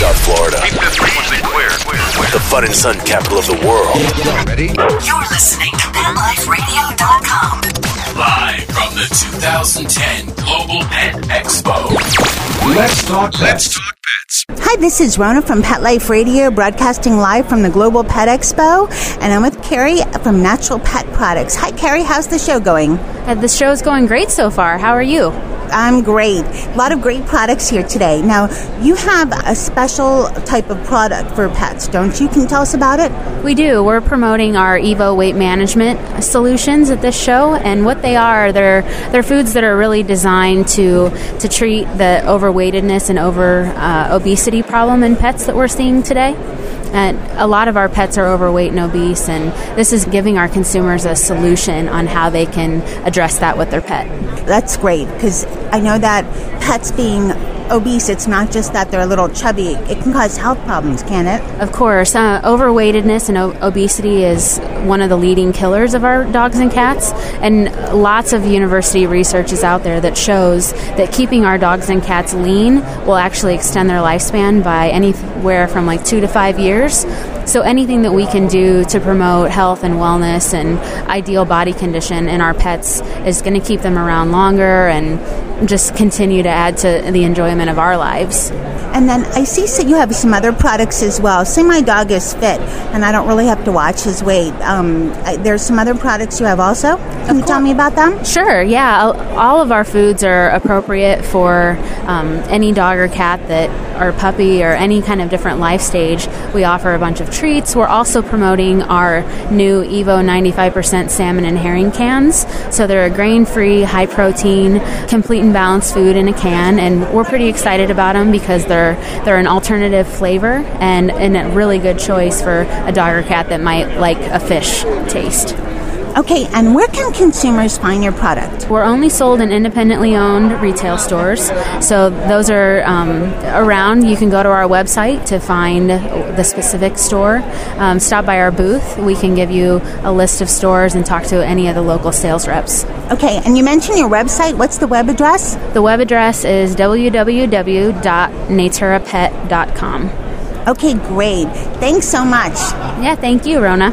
South Florida, Keep this frequency clear. clear, clear. the fun and sun capital of the world. Ready? You're listening to PetLifeRadio.com. Live from the 2010 Global Pet Expo. Let's talk Let's talk pets. Hi, this is Rona from Pet Life Radio, broadcasting live from the Global Pet Expo, and I'm with Carrie from Natura Pet Products. Hi, Carrie, how's the show going? Uh, the show's going great so far. How are you? I'm great. A lot of great products here today. Now, you have a special type of product for pets, don't you? Can you tell us about it? We do. We're promoting our Evo weight management solutions at this show, and what they are, they're they're foods that are really designed to to treat the overweightedness and over uh, obesity problem in pets that we're seeing today. And a lot of our pets are overweight and obese, and this is giving our consumers a solution on how they can address that with their pet. That's great because I know that pets being obese, it's not just that they're a little chubby, it can cause health problems, can it? Of course, uh, overweightedness and o- obesity is one of the leading killers of our dogs and cats, and lots of university research is out there that shows that keeping our dogs and cats lean will actually extend their lifespan by anywhere from like two to five years. So anything that we can do to promote health and wellness and ideal body condition in our pets is going to keep them around longer and just continue to add to the enjoyment of our lives. And then I see so you have some other products as well. Say my dog is fit and I don't really have to watch his weight. Um, I, there's some other products you have also. Can you tell me about them? Sure, yeah. All- of our foods are appropriate for um, any dog or cat that, or puppy, or any kind of different life stage. We offer a bunch of treats. We're also promoting our new Evo 95% salmon and herring cans. So they're a grain free, high protein, complete and balanced food in a can. And we're pretty excited about them because they're, they're an alternative flavor and, and a really good choice for a dog or cat that might like a fish taste. Okay, and where can consumers find your product? We're only sold in independently owned retail stores, so those are um, around. You can go to our website to find the specific store. Um, stop by our booth. We can give you a list of stores and talk to any of the local sales reps. Okay, and you mentioned your website. What's the web address? The web address is www.naturapet.com. Okay, great. Thanks so much. Yeah, thank you, Rona.